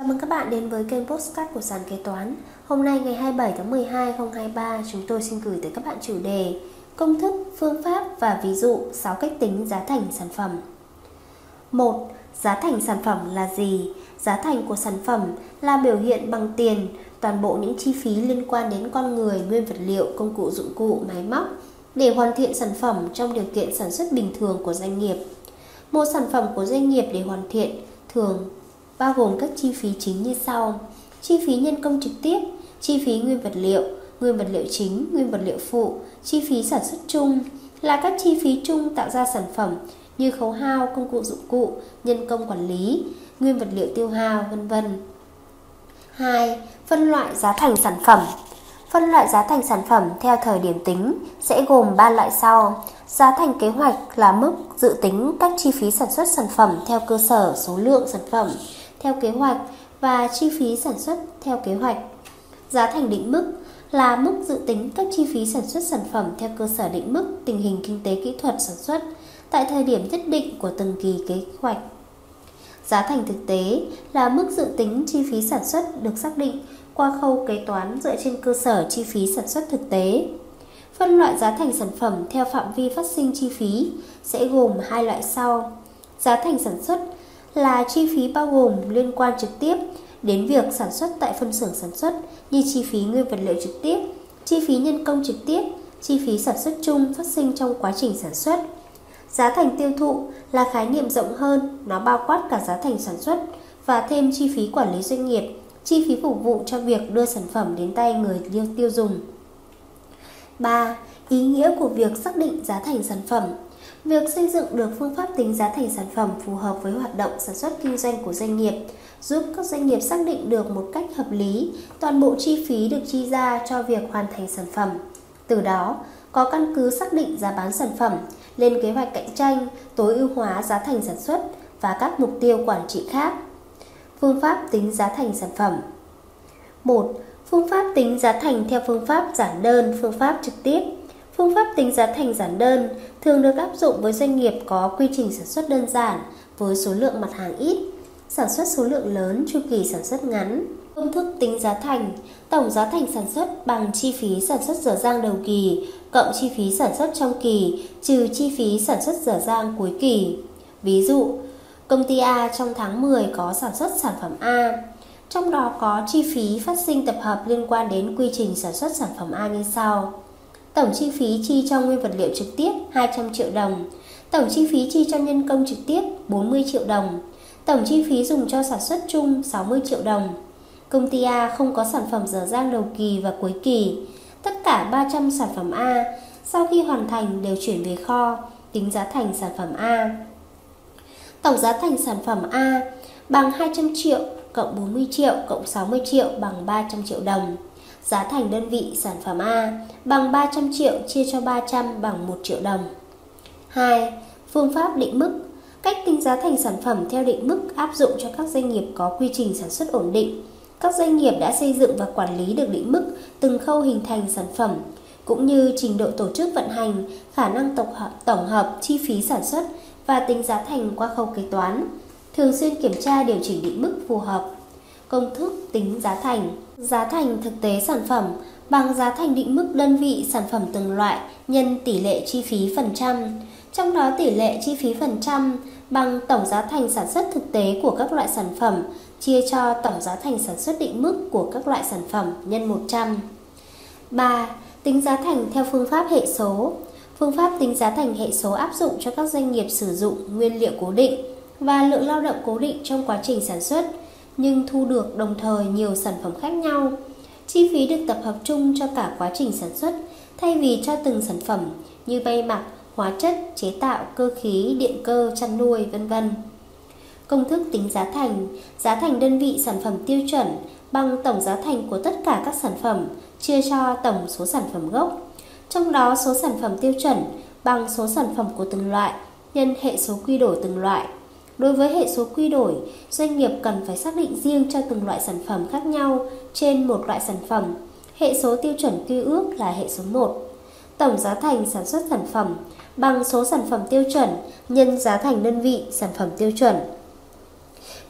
Chào mừng các bạn đến với kênh Postcard của Sàn Kế Toán. Hôm nay ngày 27 tháng 12 2023, chúng tôi xin gửi tới các bạn chủ đề Công thức, phương pháp và ví dụ 6 cách tính giá thành sản phẩm. 1. Giá thành sản phẩm là gì? Giá thành của sản phẩm là biểu hiện bằng tiền toàn bộ những chi phí liên quan đến con người, nguyên vật liệu, công cụ dụng cụ, máy móc để hoàn thiện sản phẩm trong điều kiện sản xuất bình thường của doanh nghiệp. Một sản phẩm của doanh nghiệp để hoàn thiện thường bao gồm các chi phí chính như sau. Chi phí nhân công trực tiếp, chi phí nguyên vật liệu, nguyên vật liệu chính, nguyên vật liệu phụ, chi phí sản xuất chung là các chi phí chung tạo ra sản phẩm như khấu hao, công cụ dụng cụ, nhân công quản lý, nguyên vật liệu tiêu hao, vân vân. 2. Phân loại giá thành sản phẩm. Phân loại giá thành sản phẩm theo thời điểm tính sẽ gồm 3 loại sau. Giá thành kế hoạch là mức dự tính các chi phí sản xuất sản phẩm theo cơ sở số lượng sản phẩm theo kế hoạch và chi phí sản xuất theo kế hoạch. Giá thành định mức là mức dự tính các chi phí sản xuất sản phẩm theo cơ sở định mức, tình hình kinh tế kỹ thuật sản xuất tại thời điểm nhất định của từng kỳ kế hoạch. Giá thành thực tế là mức dự tính chi phí sản xuất được xác định qua khâu kế toán dựa trên cơ sở chi phí sản xuất thực tế. Phân loại giá thành sản phẩm theo phạm vi phát sinh chi phí sẽ gồm hai loại sau. Giá thành sản xuất là chi phí bao gồm liên quan trực tiếp đến việc sản xuất tại phân xưởng sản xuất như chi phí nguyên vật liệu trực tiếp, chi phí nhân công trực tiếp, chi phí sản xuất chung phát sinh trong quá trình sản xuất. Giá thành tiêu thụ là khái niệm rộng hơn, nó bao quát cả giá thành sản xuất và thêm chi phí quản lý doanh nghiệp, chi phí phục vụ cho việc đưa sản phẩm đến tay người tiêu dùng. 3. Ý nghĩa của việc xác định giá thành sản phẩm Việc xây dựng được phương pháp tính giá thành sản phẩm phù hợp với hoạt động sản xuất kinh doanh của doanh nghiệp giúp các doanh nghiệp xác định được một cách hợp lý toàn bộ chi phí được chi ra cho việc hoàn thành sản phẩm. Từ đó, có căn cứ xác định giá bán sản phẩm, lên kế hoạch cạnh tranh, tối ưu hóa giá thành sản xuất và các mục tiêu quản trị khác. Phương pháp tính giá thành sản phẩm 1. Phương pháp tính giá thành theo phương pháp giản đơn, phương pháp trực tiếp Phương pháp tính giá thành giản đơn thường được áp dụng với doanh nghiệp có quy trình sản xuất đơn giản với số lượng mặt hàng ít, sản xuất số lượng lớn, chu kỳ sản xuất ngắn. Công thức tính giá thành, tổng giá thành sản xuất bằng chi phí sản xuất dở dang đầu kỳ cộng chi phí sản xuất trong kỳ trừ chi phí sản xuất dở dang cuối kỳ. Ví dụ, công ty A trong tháng 10 có sản xuất sản phẩm A, trong đó có chi phí phát sinh tập hợp liên quan đến quy trình sản xuất sản phẩm A như sau. Tổng chi phí chi cho nguyên vật liệu trực tiếp 200 triệu đồng. Tổng chi phí chi cho nhân công trực tiếp 40 triệu đồng. Tổng chi phí dùng cho sản xuất chung 60 triệu đồng. Công ty A không có sản phẩm dở dang đầu kỳ và cuối kỳ. Tất cả 300 sản phẩm A sau khi hoàn thành đều chuyển về kho, tính giá thành sản phẩm A. Tổng giá thành sản phẩm A bằng 200 triệu cộng 40 triệu cộng 60 triệu bằng 300 triệu đồng. Giá thành đơn vị sản phẩm A bằng 300 triệu chia cho 300 bằng 1 triệu đồng. 2. Phương pháp định mức Cách tính giá thành sản phẩm theo định mức áp dụng cho các doanh nghiệp có quy trình sản xuất ổn định. Các doanh nghiệp đã xây dựng và quản lý được định mức từng khâu hình thành sản phẩm, cũng như trình độ tổ chức vận hành, khả năng tổng hợp, tổng hợp chi phí sản xuất và tính giá thành qua khâu kế toán. Thường xuyên kiểm tra điều chỉnh định mức phù hợp. Công thức tính giá thành Giá thành thực tế sản phẩm bằng giá thành định mức đơn vị sản phẩm từng loại nhân tỷ lệ chi phí phần trăm. Trong đó tỷ lệ chi phí phần trăm bằng tổng giá thành sản xuất thực tế của các loại sản phẩm chia cho tổng giá thành sản xuất định mức của các loại sản phẩm nhân 100. 3. Tính giá thành theo phương pháp hệ số. Phương pháp tính giá thành hệ số áp dụng cho các doanh nghiệp sử dụng nguyên liệu cố định và lượng lao động cố định trong quá trình sản xuất nhưng thu được đồng thời nhiều sản phẩm khác nhau. Chi phí được tập hợp chung cho cả quá trình sản xuất thay vì cho từng sản phẩm như bay mặc, hóa chất, chế tạo, cơ khí, điện cơ, chăn nuôi, vân vân. Công thức tính giá thành, giá thành đơn vị sản phẩm tiêu chuẩn bằng tổng giá thành của tất cả các sản phẩm chia cho tổng số sản phẩm gốc. Trong đó số sản phẩm tiêu chuẩn bằng số sản phẩm của từng loại nhân hệ số quy đổi từng loại Đối với hệ số quy đổi, doanh nghiệp cần phải xác định riêng cho từng loại sản phẩm khác nhau trên một loại sản phẩm. Hệ số tiêu chuẩn quy ước là hệ số 1. Tổng giá thành sản xuất sản phẩm bằng số sản phẩm tiêu chuẩn nhân giá thành đơn vị sản phẩm tiêu chuẩn.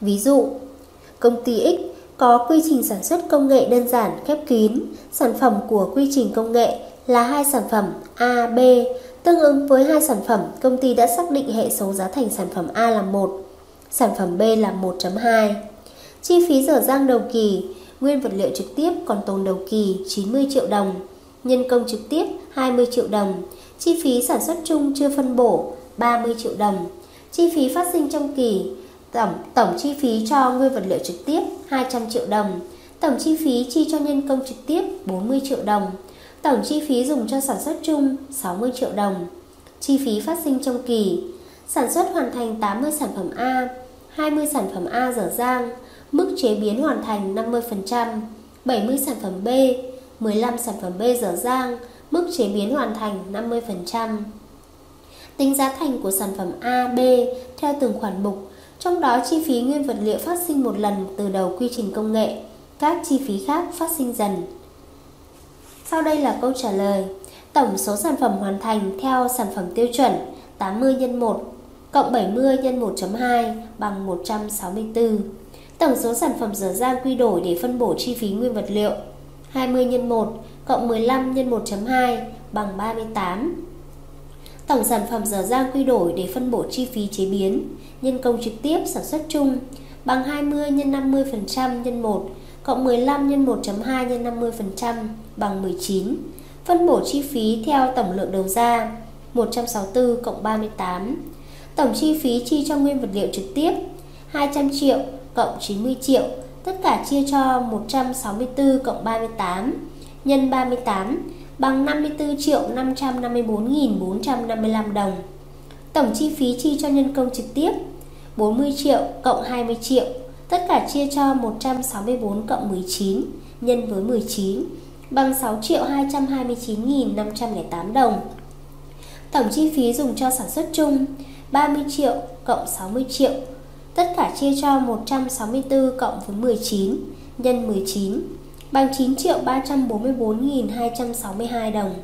Ví dụ, Công ty X có quy trình sản xuất công nghệ đơn giản khép kín, sản phẩm của quy trình công nghệ là hai sản phẩm A, B. Tương ứng với hai sản phẩm, công ty đã xác định hệ số giá thành sản phẩm A là 1, sản phẩm B là 1.2. Chi phí dở dang đầu kỳ, nguyên vật liệu trực tiếp còn tồn đầu kỳ 90 triệu đồng, nhân công trực tiếp 20 triệu đồng, chi phí sản xuất chung chưa phân bổ 30 triệu đồng, chi phí phát sinh trong kỳ tổng tổng chi phí cho nguyên vật liệu trực tiếp 200 triệu đồng, tổng chi phí chi cho nhân công trực tiếp 40 triệu đồng, tổng chi phí dùng cho sản xuất chung 60 triệu đồng, chi phí phát sinh trong kỳ sản xuất hoàn thành 80 sản phẩm A, 20 sản phẩm A dở dang, mức chế biến hoàn thành 50%, 70 sản phẩm B, 15 sản phẩm B dở dang, mức chế biến hoàn thành 50%. Tính giá thành của sản phẩm A, B theo từng khoản mục, trong đó chi phí nguyên vật liệu phát sinh một lần từ đầu quy trình công nghệ, các chi phí khác phát sinh dần. Sau đây là câu trả lời. Tổng số sản phẩm hoàn thành theo sản phẩm tiêu chuẩn 80 x 1 cộng 70 x 1.2 bằng 164. Tổng số sản phẩm dở dang quy đổi để phân bổ chi phí nguyên vật liệu 20 x 1 cộng 15 x 1.2 bằng 38. Tổng sản phẩm dở dang quy đổi để phân bổ chi phí chế biến, nhân công trực tiếp sản xuất chung bằng 20 x 50% x 1 cộng 15 x 1.2 x 50% bằng 19. Phân bổ chi phí theo tổng lượng đầu ra 164 cộng 38. Tổng chi phí chi cho nguyên vật liệu trực tiếp 200 triệu cộng 90 triệu, tất cả chia cho 164 cộng 38 nhân 38 bằng 54 triệu 554.455 đồng. Tổng chi phí chi cho nhân công trực tiếp 40 triệu cộng 20 triệu, tất cả chia cho 164 cộng 19 nhân với 19 bằng 6 triệu 229.508 đồng. Tổng chi phí dùng cho sản xuất chung 30 triệu cộng 60 triệu, tất cả chia cho 164 cộng với 19 nhân 19 bằng 9 triệu 344.262 đồng.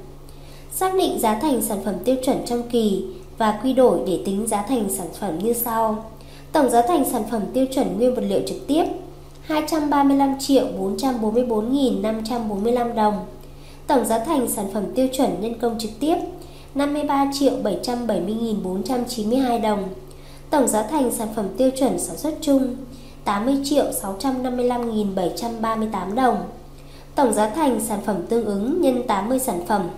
Xác định giá thành sản phẩm tiêu chuẩn trong kỳ và quy đổi để tính giá thành sản phẩm như sau. Tổng giá thành sản phẩm tiêu chuẩn nguyên vật liệu trực tiếp 235 triệu 444.545 đồng. Tổng giá thành sản phẩm tiêu chuẩn nhân công trực tiếp 53 triệu 770.492 đồng. Tổng giá thành sản phẩm tiêu chuẩn sản xuất chung 80 triệu 655.738 đồng. Tổng giá thành sản phẩm tương ứng nhân 80 sản phẩm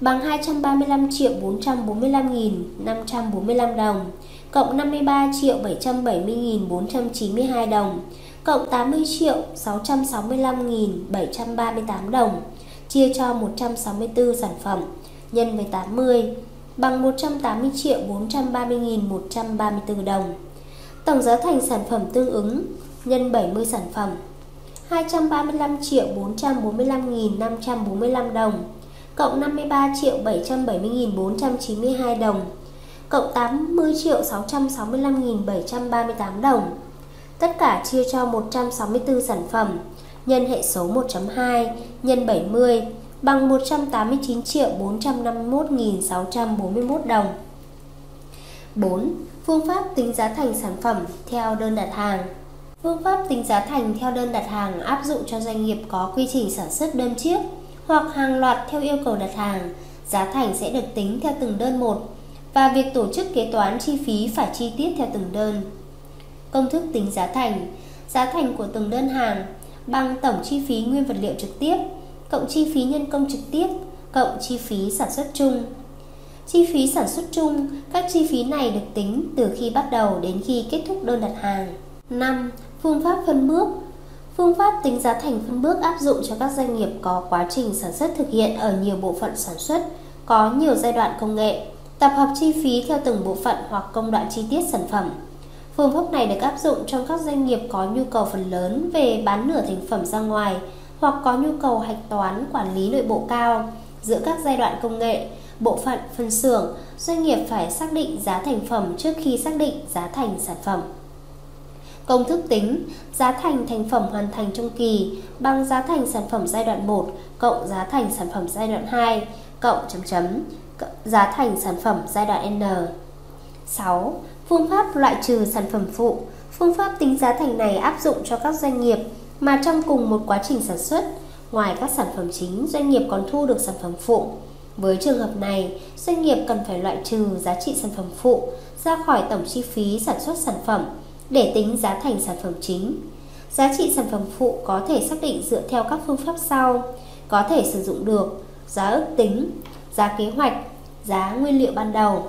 bằng 235 triệu 445.545 đồng, cộng 53 triệu 770.492 đồng, cộng 80 triệu 665.738 đồng, chia cho 164 sản phẩm, nhân với 80 bằng 180 triệu 430.134 đồng. Tổng giá thành sản phẩm tương ứng, nhân 70 sản phẩm 235 triệu 445.545 đồng cộng 53 triệu 770.492 đồng, cộng 80 triệu 665.738 đồng. Tất cả chia cho 164 sản phẩm, nhân hệ số 1.2 nhân 70 bằng 189 triệu 451.641 đồng. 4. Phương pháp tính giá thành sản phẩm theo đơn đặt hàng Phương pháp tính giá thành theo đơn đặt hàng áp dụng cho doanh nghiệp có quy trình sản xuất đơn chiếc hoặc hàng loạt theo yêu cầu đặt hàng. Giá thành sẽ được tính theo từng đơn một và việc tổ chức kế toán chi phí phải chi tiết theo từng đơn. Công thức tính giá thành Giá thành của từng đơn hàng bằng tổng chi phí nguyên vật liệu trực tiếp cộng chi phí nhân công trực tiếp cộng chi phí sản xuất chung. Chi phí sản xuất chung, các chi phí này được tính từ khi bắt đầu đến khi kết thúc đơn đặt hàng. 5. Phương pháp phân bước Phương pháp tính giá thành phân bước áp dụng cho các doanh nghiệp có quá trình sản xuất thực hiện ở nhiều bộ phận sản xuất, có nhiều giai đoạn công nghệ, tập hợp chi phí theo từng bộ phận hoặc công đoạn chi tiết sản phẩm. Phương pháp này được áp dụng trong các doanh nghiệp có nhu cầu phần lớn về bán nửa thành phẩm ra ngoài hoặc có nhu cầu hạch toán quản lý nội bộ cao. Giữa các giai đoạn công nghệ, bộ phận, phân xưởng, doanh nghiệp phải xác định giá thành phẩm trước khi xác định giá thành sản phẩm. Công thức tính giá thành thành phẩm hoàn thành trong kỳ bằng giá thành sản phẩm giai đoạn 1 cộng giá thành sản phẩm giai đoạn 2 cộng chấm chấm giá thành sản phẩm giai đoạn N. 6. Phương pháp loại trừ sản phẩm phụ Phương pháp tính giá thành này áp dụng cho các doanh nghiệp mà trong cùng một quá trình sản xuất, ngoài các sản phẩm chính, doanh nghiệp còn thu được sản phẩm phụ. Với trường hợp này, doanh nghiệp cần phải loại trừ giá trị sản phẩm phụ ra khỏi tổng chi phí sản xuất sản phẩm để tính giá thành sản phẩm chính. Giá trị sản phẩm phụ có thể xác định dựa theo các phương pháp sau, có thể sử dụng được giá ước tính, giá kế hoạch, giá nguyên liệu ban đầu.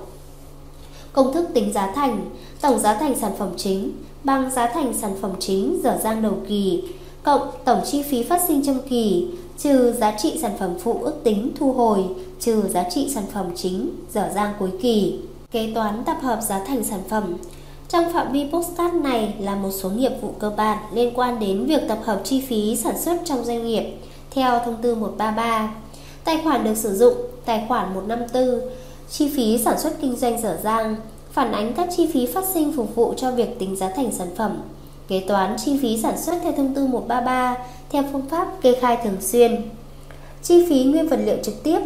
Công thức tính giá thành, tổng giá thành sản phẩm chính bằng giá thành sản phẩm chính dở dang đầu kỳ cộng tổng chi phí phát sinh trong kỳ trừ giá trị sản phẩm phụ ước tính thu hồi trừ giá trị sản phẩm chính dở dang cuối kỳ. Kế toán tập hợp giá thành sản phẩm trong phạm vi postcard này là một số nghiệp vụ cơ bản liên quan đến việc tập hợp chi phí sản xuất trong doanh nghiệp theo thông tư 133. Tài khoản được sử dụng, tài khoản 154, chi phí sản xuất kinh doanh dở dang, phản ánh các chi phí phát sinh phục vụ cho việc tính giá thành sản phẩm. Kế toán chi phí sản xuất theo thông tư 133 theo phương pháp kê khai thường xuyên. Chi phí nguyên vật liệu trực tiếp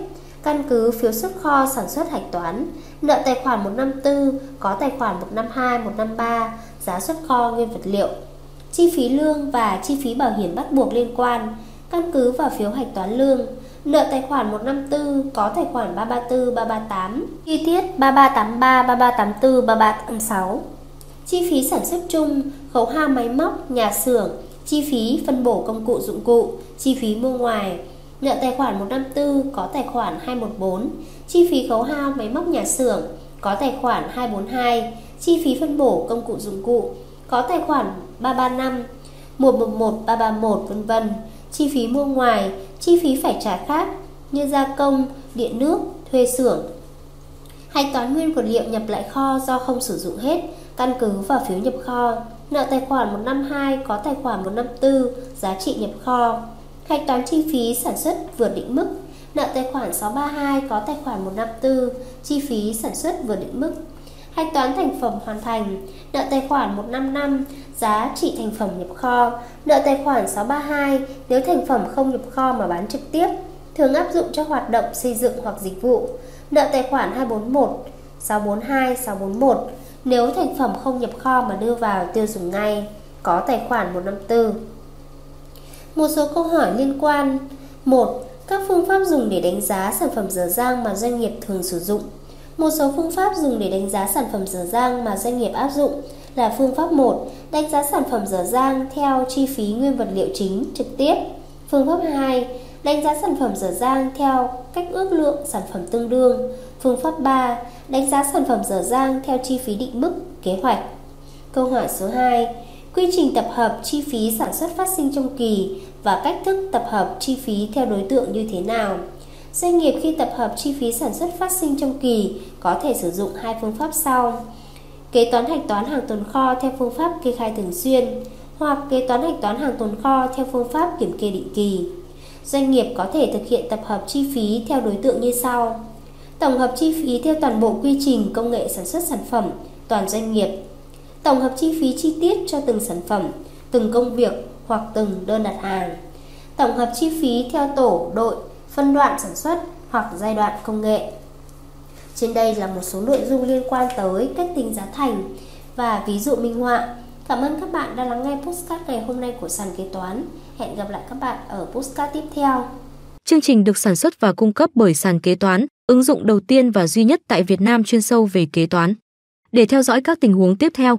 căn cứ phiếu xuất kho sản xuất hạch toán, nợ tài khoản 154 có tài khoản 152, 153, giá xuất kho nguyên vật liệu. Chi phí lương và chi phí bảo hiểm bắt buộc liên quan, căn cứ vào phiếu hạch toán lương. Nợ tài khoản 154 có tài khoản 334, 338, chi tiết 3383, 3384, 3386. Chi phí sản xuất chung, khấu hao máy móc, nhà xưởng, chi phí phân bổ công cụ dụng cụ, chi phí mua ngoài, Nợ tài khoản 154 có tài khoản 214, chi phí khấu hao máy móc nhà xưởng có tài khoản 242, chi phí phân bổ công cụ dụng cụ có tài khoản 335, 111, 331 vân vân, chi phí mua ngoài, chi phí phải trả khác như gia công, điện nước, thuê xưởng. Hạch toán nguyên vật liệu nhập lại kho do không sử dụng hết, căn cứ vào phiếu nhập kho. Nợ tài khoản 152 có tài khoản 154, giá trị nhập kho. Hạch toán chi phí sản xuất vượt định mức. Nợ tài khoản 632 có tài khoản 154 Chi phí sản xuất vượt định mức. Hạch toán thành phẩm hoàn thành. Nợ tài khoản 155 Giá trị thành phẩm nhập kho. Nợ tài khoản 632 Nếu thành phẩm không nhập kho mà bán trực tiếp, Thường áp dụng cho hoạt động xây dựng hoặc dịch vụ. Nợ tài khoản 241 642 641 Nếu thành phẩm không nhập kho mà đưa vào tiêu dùng ngay, Có tài khoản 154 một số câu hỏi liên quan 1. Các phương pháp dùng để đánh giá sản phẩm dở dang mà doanh nghiệp thường sử dụng Một số phương pháp dùng để đánh giá sản phẩm dở dang mà doanh nghiệp áp dụng là phương pháp 1. Đánh giá sản phẩm dở dang theo chi phí nguyên vật liệu chính trực tiếp Phương pháp 2. Đánh giá sản phẩm dở dang theo cách ước lượng sản phẩm tương đương Phương pháp 3. Đánh giá sản phẩm dở dang theo chi phí định mức, kế hoạch Câu hỏi số 2 quy trình tập hợp chi phí sản xuất phát sinh trong kỳ và cách thức tập hợp chi phí theo đối tượng như thế nào. Doanh nghiệp khi tập hợp chi phí sản xuất phát sinh trong kỳ có thể sử dụng hai phương pháp sau. Kế toán hạch toán hàng tồn kho theo phương pháp kê khai thường xuyên hoặc kế toán hạch toán hàng tồn kho theo phương pháp kiểm kê định kỳ. Doanh nghiệp có thể thực hiện tập hợp chi phí theo đối tượng như sau. Tổng hợp chi phí theo toàn bộ quy trình công nghệ sản xuất sản phẩm, toàn doanh nghiệp tổng hợp chi phí chi tiết cho từng sản phẩm, từng công việc hoặc từng đơn đặt hàng, tổng hợp chi phí theo tổ, đội, phân đoạn sản xuất hoặc giai đoạn công nghệ. Trên đây là một số nội dung liên quan tới cách tính giá thành và ví dụ minh họa. Cảm ơn các bạn đã lắng nghe postcard ngày hôm nay của sàn kế toán. Hẹn gặp lại các bạn ở postcard tiếp theo. Chương trình được sản xuất và cung cấp bởi sàn kế toán, ứng dụng đầu tiên và duy nhất tại Việt Nam chuyên sâu về kế toán. Để theo dõi các tình huống tiếp theo,